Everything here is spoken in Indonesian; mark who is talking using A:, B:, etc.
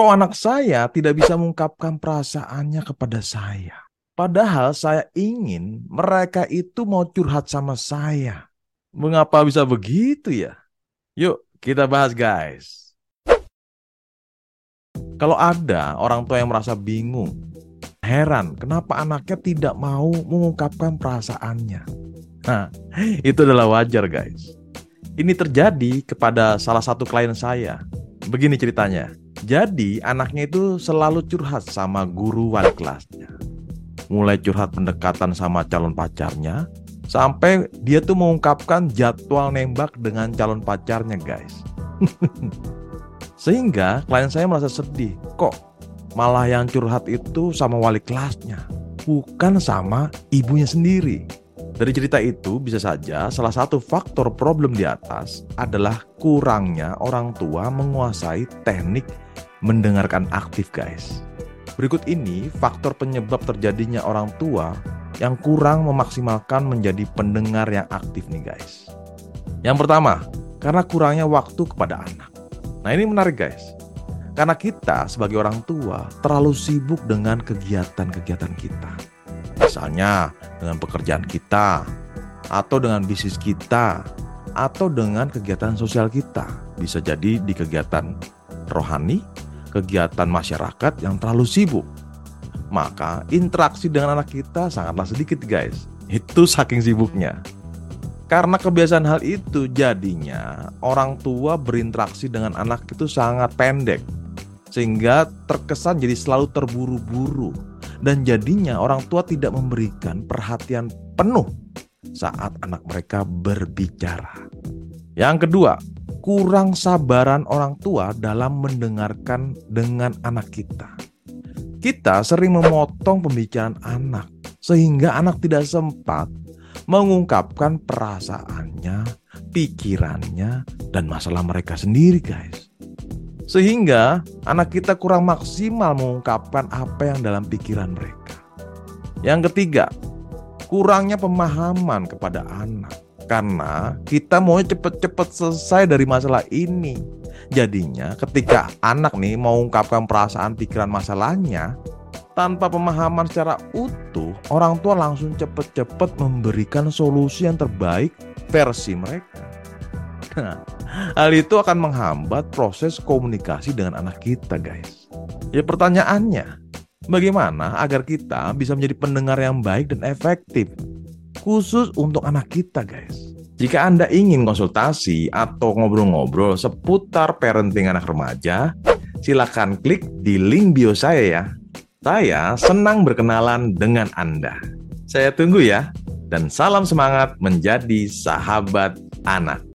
A: kok anak saya tidak bisa mengungkapkan perasaannya kepada saya? Padahal saya ingin mereka itu mau curhat sama saya. Mengapa bisa begitu ya? Yuk kita bahas guys. Kalau ada orang tua yang merasa bingung, heran kenapa anaknya tidak mau mengungkapkan perasaannya. Nah, itu adalah wajar guys. Ini terjadi kepada salah satu klien saya. Begini ceritanya. Jadi anaknya itu selalu curhat sama guru wali kelasnya. Mulai curhat pendekatan sama calon pacarnya, sampai dia tuh mengungkapkan jadwal nembak dengan calon pacarnya guys. Sehingga klien saya merasa sedih. Kok malah yang curhat itu sama wali kelasnya, bukan sama ibunya sendiri. Dari cerita itu bisa saja salah satu faktor problem di atas adalah kurangnya orang tua menguasai teknik mendengarkan aktif guys. Berikut ini faktor penyebab terjadinya orang tua yang kurang memaksimalkan menjadi pendengar yang aktif nih guys. Yang pertama, karena kurangnya waktu kepada anak. Nah ini menarik guys. Karena kita sebagai orang tua terlalu sibuk dengan kegiatan-kegiatan kita. Misalnya dengan pekerjaan kita, atau dengan bisnis kita, atau dengan kegiatan sosial kita. Bisa jadi di kegiatan rohani, kegiatan masyarakat yang terlalu sibuk. Maka interaksi dengan anak kita sangatlah sedikit guys. Itu saking sibuknya. Karena kebiasaan hal itu jadinya orang tua berinteraksi dengan anak itu sangat pendek. Sehingga terkesan jadi selalu terburu-buru. Dan jadinya orang tua tidak memberikan perhatian penuh saat anak mereka berbicara. Yang kedua, kurang sabaran orang tua dalam mendengarkan dengan anak kita. Kita sering memotong pembicaraan anak, sehingga anak tidak sempat mengungkapkan perasaannya, pikirannya, dan masalah mereka sendiri, guys. Sehingga anak kita kurang maksimal mengungkapkan apa yang dalam pikiran mereka. Yang ketiga, kurangnya pemahaman kepada anak karena kita mau cepet-cepet selesai dari masalah ini. Jadinya ketika anak nih mau ungkapkan perasaan pikiran masalahnya tanpa pemahaman secara utuh, orang tua langsung cepet-cepet memberikan solusi yang terbaik versi mereka. Nah, hal itu akan menghambat proses komunikasi dengan anak kita, guys. Ya pertanyaannya, Bagaimana agar kita bisa menjadi pendengar yang baik dan efektif? Khusus untuk anak kita guys. Jika Anda ingin konsultasi atau ngobrol-ngobrol seputar parenting anak remaja, silakan klik di link bio saya ya. Saya senang berkenalan dengan Anda. Saya tunggu ya. Dan salam semangat menjadi sahabat anak.